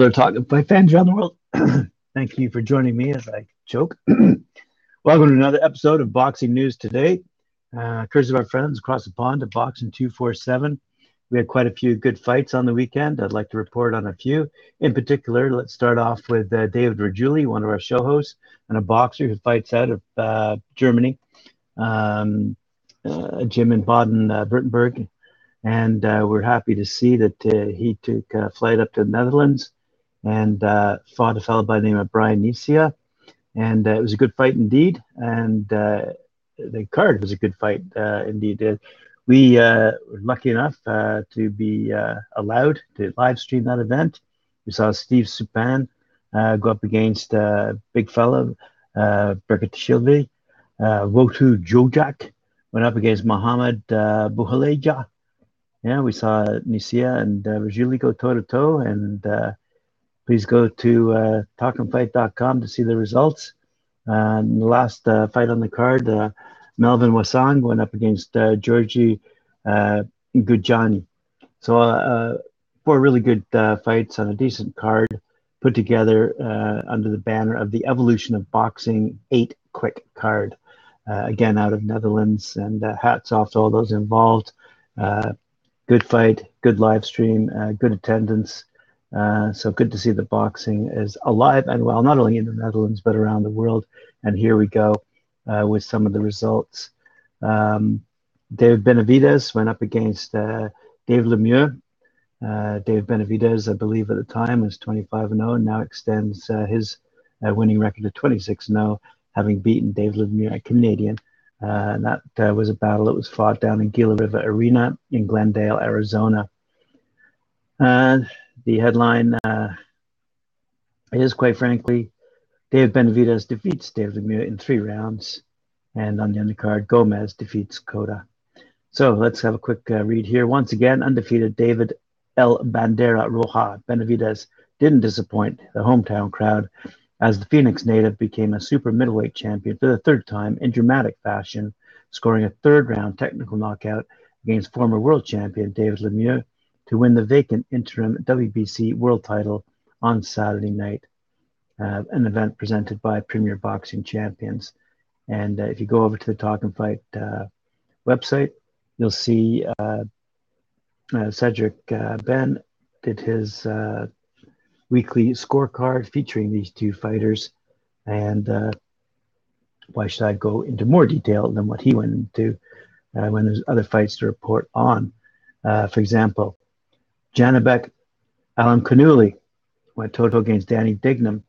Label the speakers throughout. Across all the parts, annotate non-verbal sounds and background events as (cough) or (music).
Speaker 1: there, talking fight fans around the world. (clears throat) Thank you for joining me as I choke. (clears throat) Welcome to another episode of Boxing News Today. Uh, courtesy of our friends across the pond at Boxing 247. We had quite a few good fights on the weekend. I'd like to report on a few. In particular, let's start off with uh, David Rajuli, one of our show hosts and a boxer who fights out of uh, Germany, um, uh, gym in Baden, uh. And uh, we're happy to see that uh, he took a flight up to the Netherlands and uh, fought a fellow by the name of Brian Nisia. And uh, it was a good fight indeed. And uh, the card was a good fight uh, indeed. we were lucky enough to be allowed to live stream that event. We saw Steve Supan go up against a big fellow uh, Berkut Shilvi. Wotu Jojak went up against Muhammad uh, Buhaleja yeah, we saw Nisia and uh, Rajuli go toe to toe, and uh, please go to uh, talkandfight.com to see the results. Uh, the last uh, fight on the card, uh, Melvin Wasang went up against uh, Georgi uh, Gujani. So, four really good fights on a decent card put together under the banner of the Evolution of Boxing 8 Quick card. again, out of Netherlands, and hats off to all those involved good fight, good live stream, good attendance. Uh, so good to see that boxing is alive and well, not only in the Netherlands but around the world. And here we go uh, with some of the results. Um, David Benavidez went up against uh, Dave Lemieux. Uh, Dave Benavidez, I believe at the time, was 25 and 0, and now extends uh, his winning record to 26 0, having beaten Dave Lemieux, a Canadian, uh, and that uh, was a battle that was fought down in Gila River Arena in Glendale, Arizona. Uh, the headline uh, is, quite frankly, David Benavidez defeats David Lemieux in three rounds. And on the undercard, Gomez defeats Cota. So let's have a quick uh, read here. Once again, undefeated David El Bandera Roja Benavidez didn't disappoint the hometown crowd as the Phoenix native became a super middleweight champion for the third time in dramatic fashion, scoring a third round technical knockout against former world champion David Lemieux to win the vacant interim WBC world title on Saturday night, uh, an event presented by Premier Boxing Champions. And uh, if you go over to the Talk and Fight uh, website, you'll see uh, uh, Cedric uh, Ben did his weekly scorecard featuring these two fighters. And why should I go into more detail than what he went into when there's other fights to report on? For example, Janibek Alimkhanuly went toe to toe against Danny Dignam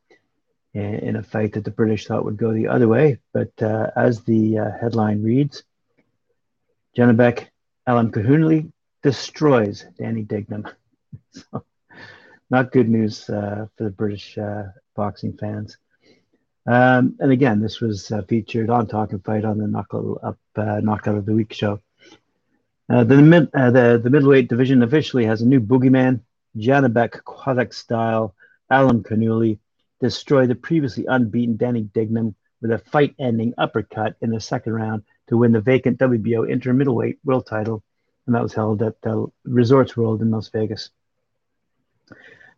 Speaker 1: in, in, a fight that the British thought would go the other way. But uh, as the uh, headline reads, Janibek Alimkhanuly destroys Danny Dignam. (laughs) so, not good news uh, for the British uh, boxing fans. Um, and again, this was uh, featured on Talk and Fight on the Knockout Up uh, Knockout of the Week show. Uh, the, mid, uh, the the middleweight division officially has a new boogeyman, Janibek Kazakh style Alimkhanuly destroyed the previously unbeaten Danny Dignam with a fight-ending uppercut in the second round to win the vacant WBO interim middleweight world title, and that was held at the Resorts World in Las Vegas.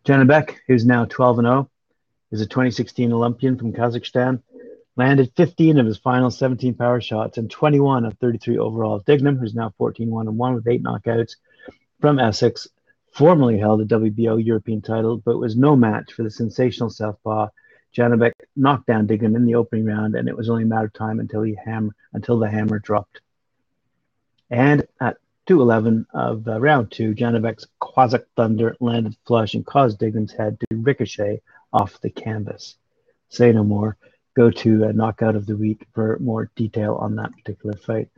Speaker 1: Janibek, who's now 12 and 0, is a 2016 Olympian from Kazakhstan. Landed 15 of his final 17 power shots and 21 of 33 overall. Dignam, who's now 14 1 and 1 with eight knockouts from Essex, formerly held a WBO European title, but was no match for the sensational Southpaw. Janibek knocked down Dignam in the opening round, and it was only a matter of time until he hammer until the hammer dropped. And at 211 of uh, round two, Janibek's Kazakh Thunder landed flush and caused Dignam's head to ricochet off the canvas. Say no more. Go to uh, Knockout of the Week for more detail on that particular fight.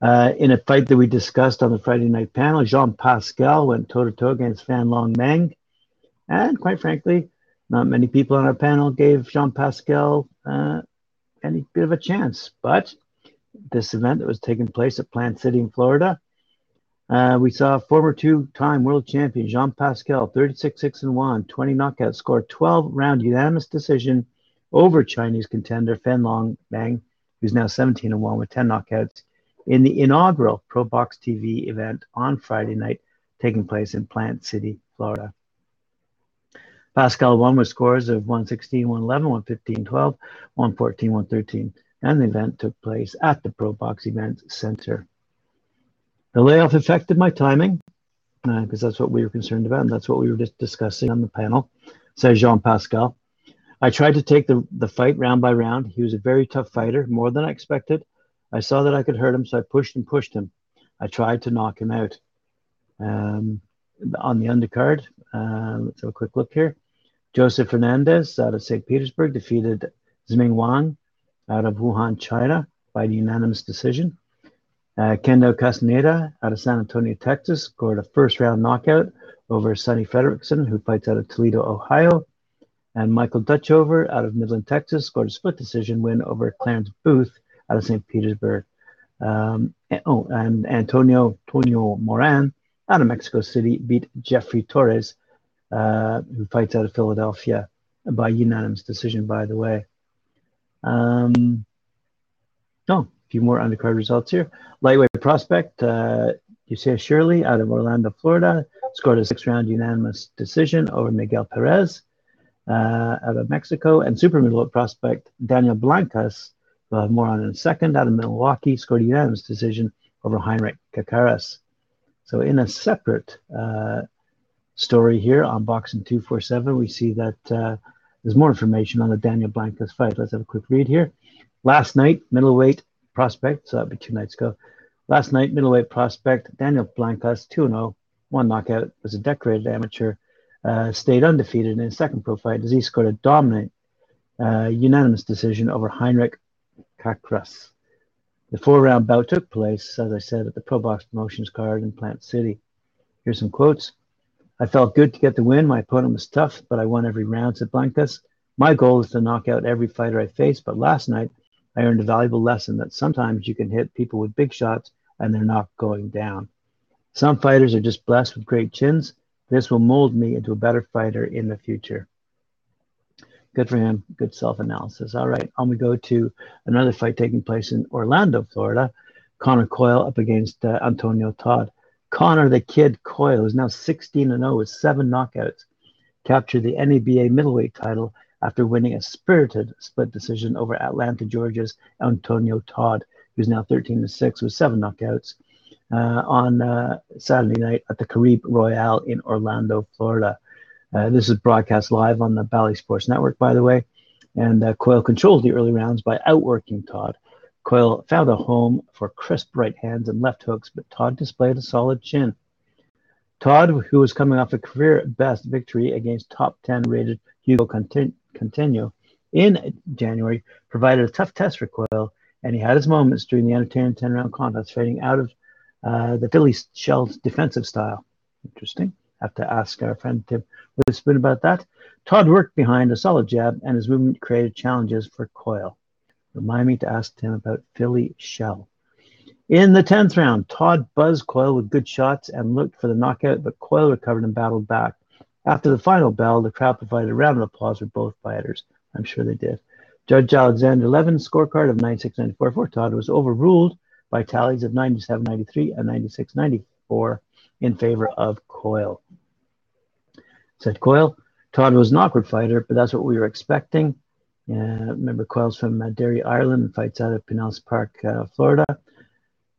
Speaker 1: Uh, in a fight that we discussed on the Friday night panel, Jean Pascal went toe to toe against Fanlong Meng. And quite frankly, not many people on our panel gave Jean Pascal uh, any bit of a chance. But this event that was taking place at Plant City in Florida uh, we saw former two-time world champion Jean Pascal, 36-6 and 1, 20 knockouts, scored 12-round unanimous decision over Chinese contender Fanlong Meng, who's now 17 and 1 with 10 knockouts in the inaugural Pro Box TV event on Friday night, taking place in Plant City, Florida. Pascal won with scores of 116, 111, 115, 12, 114, 113, and the event took place at the Pro Box Event Center. The layoff affected my timing because uh, that's what we were concerned about, and that's what we were just discussing on the panel, says Jean Pascal. I tried to take the, the fight round by round. He was a very tough fighter, more than I expected. I saw that I could hurt him, so I pushed and pushed him. I tried to knock him out. Um, on the undercard, uh, let's have a quick look here. Joseph Fernandez out of St. Petersburg defeated Ziming Wang out of Wuhan, China by the unanimous decision. Uh, Kendo Castaneda out of San Antonio, Texas, scored a first round knockout over Sonny Frederickson, who fights out of Toledo, Ohio. And Michael Dutchover out of Midland, Texas, scored a split decision win over Clarence Booth out of St. Petersburg. Um, and, oh, and Antonio Tonio Moran out of Mexico City beat Jeffrey Torres, uh, who fights out of Philadelphia by unanimous decision, by the way. Um, oh, a few more undercard results here. Lightweight prospect, uh, Shirley out of Orlando, Florida, scored a six round unanimous decision over Miguel Perez uh, out of Mexico. And super middleweight prospect, Daniel Blancas, we'll have more on in a second, out of Milwaukee, scored a unanimous decision over Heinrich Caceres. So, in a separate uh, story here on Boxing 247, we see that uh, there's more information on the Daniel Blancas fight. Let's have a quick read here. Last night, middleweight prospect, so that'd be two nights ago. Last night, middleweight prospect Daniel Blancas, 2 0, one knockout, was a decorated amateur, uh, stayed undefeated in his second pro fight he scored a dominant uh, unanimous decision over Heinrich Caceres. The four round bout took place, as I said, at the Pro Box Promotions card in Plant City. Here's some quotes. I felt good to get the win. My opponent was tough, but I won every round, said Blancas. My goal is to knock out every fighter I face, but last night I earned a valuable lesson that sometimes you can hit people with big shots and they're not going down. Some fighters are just blessed with great chins. This will mold me into a better fighter in the future. Good for him. Good self analysis. All right, on we go to another fight taking place in Orlando, Florida. Conor Coyle up against uh, Antonio Todd. Conor the Kid Coyle, who's now 16 0 with seven knockouts, captured the NABA middleweight title after winning a spirited split decision over Atlanta, Georgia's Antonio Todd, who's now 13 6 with seven knockouts. Uh, on uh, Saturday night at the Caribe Royale in Orlando, Florida. Uh, this is broadcast live on the Bally Sports Network, by the way. And Coyle controlled the early rounds by outworking Todd. Coyle found a home for crisp right hands and left hooks, but Todd displayed a solid chin. Todd, who was coming off a career best victory against top 10 rated Hugo Centeno in January, provided a tough test for Coyle, and he had his moments during the entertaining 10 round contest, fading out of uh, the Philly Shell's defensive style. Interesting have to ask our friend Tim Witherspoon about that. Todd worked behind a solid jab, and his movement created challenges for Coyle. Remind me to ask Tim about Philly Shell. In the 10th round, Todd buzzed Coyle with good shots and looked for the knockout, but Coyle recovered and battled back. After the final bell, the crowd provided a round of applause for both fighters. I'm sure they did. Judge Alexander Levin's scorecard of 96-94 for Todd was overruled by tallies of 97-93 and 96-94 in favor of Coyle. Said Coyle, Todd was an awkward fighter, but that's what we were expecting. Uh, remember, Coyle's from uh, Derry, Ireland, and fights out of Pinellas Park, uh, Florida.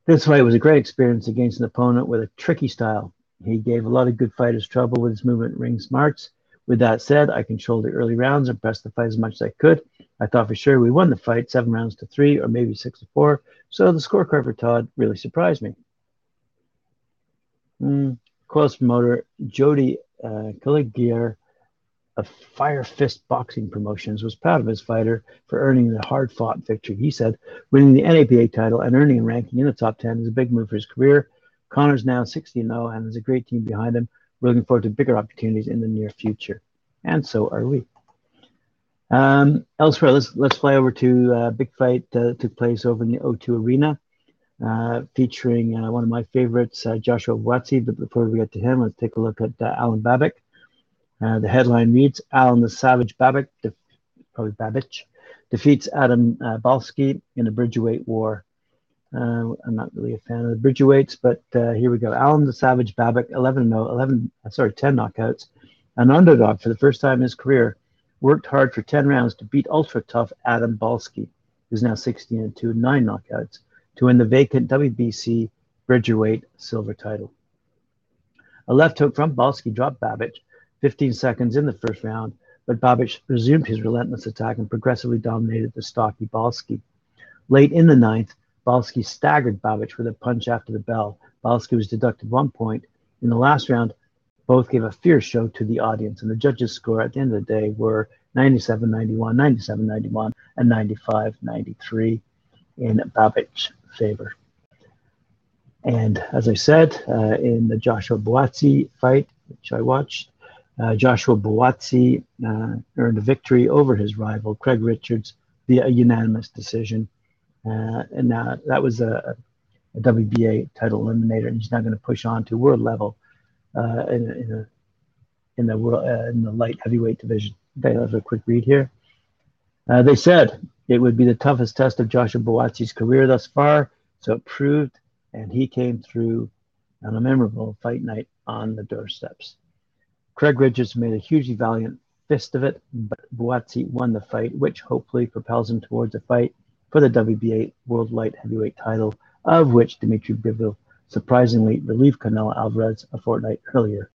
Speaker 1: This fight was a great experience against an opponent with a tricky style. He gave a lot of good fighters trouble with his movement ring smarts. With that said, I controlled the early rounds and pressed the fight as much as I could. I thought for sure we won the fight seven rounds to three or maybe six to four. So the scorecard for Todd really surprised me. Mm, Coyle's promoter, Jody uh, of Fire Fist Boxing Promotions, was proud of his fighter for earning the hard fought victory. He said, winning the NABA title and earning a ranking in the top 10 is a big move for his career. Conor's now 60 0 and has a great team behind him. We're looking forward to bigger opportunities in the near future. And so are we. Um, elsewhere, let's let's fly over to a uh, big fight uh, that took place over in the O2 Arena uh, featuring uh, one of my favorites, uh, Joshua Buatsi. But before we get to him, let's take a look at uh, Babic. Uh, the headline reads Alan the Savage Babic, def- probably Babic, defeats Adam uh, Balski in a Bridgerweight war. Uh, I'm not really a fan of the Bridgerweights, but uh, here we go. Alan the Savage Babic, 11 0, 11, uh, sorry, 10 knockouts, An underdog for the first time in his career, worked hard for 10 rounds to beat ultra tough Adam Balski, who's now 16 and 2, nine knockouts, to win the vacant WBC Bridgerweight silver title. A left hook from Balski dropped Babic 15 seconds in the first round, but Babic resumed his relentless attack and progressively dominated the stocky Balski. Late in the ninth, Balski staggered Babic with a punch after the bell. Balski was deducted one point. In the last round, both gave a fierce show to the audience, and the judges' score at the end of the day were 97 91, 97 91, and 95 93 in Babic's favor. And as I said, uh, in the Joshua Buatsi fight, which I watched, uh, Joshua Buatsi uh, earned a victory over his rival, Craig Richards, via a unanimous decision. Uh, and now that was a, a, WBA title eliminator, and he's now going to push on to world level uh, in, in, a, in, the world, uh, in the light heavyweight division. Okay, let's have a quick read here. they said it would be the toughest test of Joshua Buatsi's career thus far, so it proved and he came through on a memorable fight night on the doorsteps. Craig Richards made a hugely valiant fist of it, but Buatsi won the fight, which hopefully propels him towards a fight for the WBA World Light Heavyweight title, of which Dimitri Bivol surprisingly relieved Canelo Alvarez a fortnight earlier.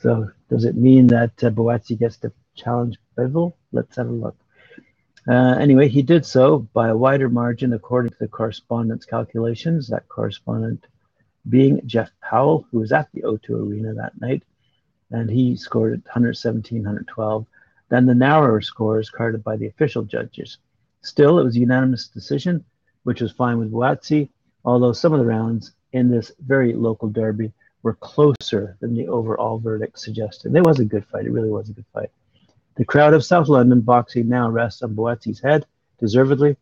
Speaker 1: So, does it mean that uh, Buatsi gets to challenge Bivol? Let's have a look. Uh, anyway, he did so by a wider margin according to the correspondent's calculations, that correspondent being Jeff Powell, who was at the O2 Arena that night, and he scored 117, 112. Then the narrower scores carded by the official judges. Still, it was a unanimous decision, which was fine with Buatsi, although some of the rounds in this very local derby were closer than the overall verdict suggested. It was a good fight. It really was a good fight. The crowd of South London boxing now rests on Buatsi's head, deservedly.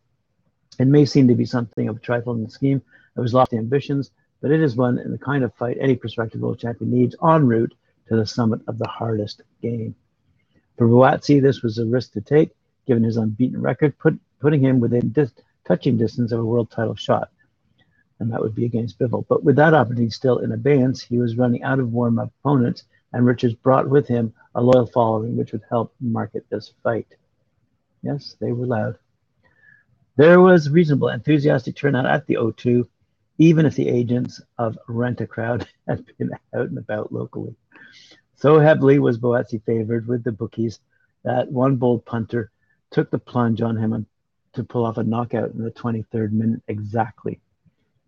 Speaker 1: It may seem to be something of a trifle in the scheme of his lofty ambitions, but it is one in the kind of fight any prospective world champion needs en route to the summit of the hardest game. For Buatsi, this was a risk to take, given his unbeaten record, put, putting him within dis- touching distance of a world title shot, and that would be against Bivol. But with that opportunity still in abeyance, he was running out of warm-up opponents, and Richards brought with him a loyal following which would help market this fight. Yes, they were loud. There was reasonable, enthusiastic turnout at the O2, even if the agents of Rent a Crowd (laughs) had been out and about locally. So heavily was Buatsi favored with the bookies that one bold punter took the plunge on him to pull off a knockout in the 23rd minute exactly.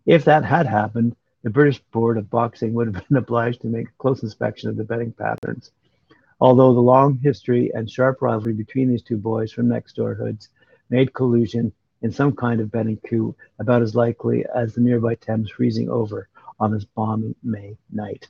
Speaker 1: If that had happened, the British Board of Boxing would have been (laughs) obliged to make a close inspection of the betting patterns Although the long history and sharp rivalry between these two boys from next door hoods made collusion in some kind of betting coup about as likely as the nearby Thames freezing over on this balmy May night.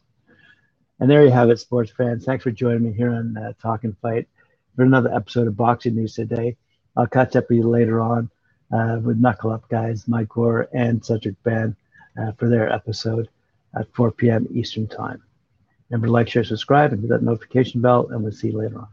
Speaker 1: And there you have it, sports fans. Thanks for joining me here on uh, Talking Fight for another episode of Boxing News today. I'll catch up with you later on uh, with Knuckle Up guys, Mike Gore and Cedric Ben uh, for their episode at 4 p.m. Eastern Time. Remember to like, share, subscribe, and hit that notification bell, and we'll see you later on.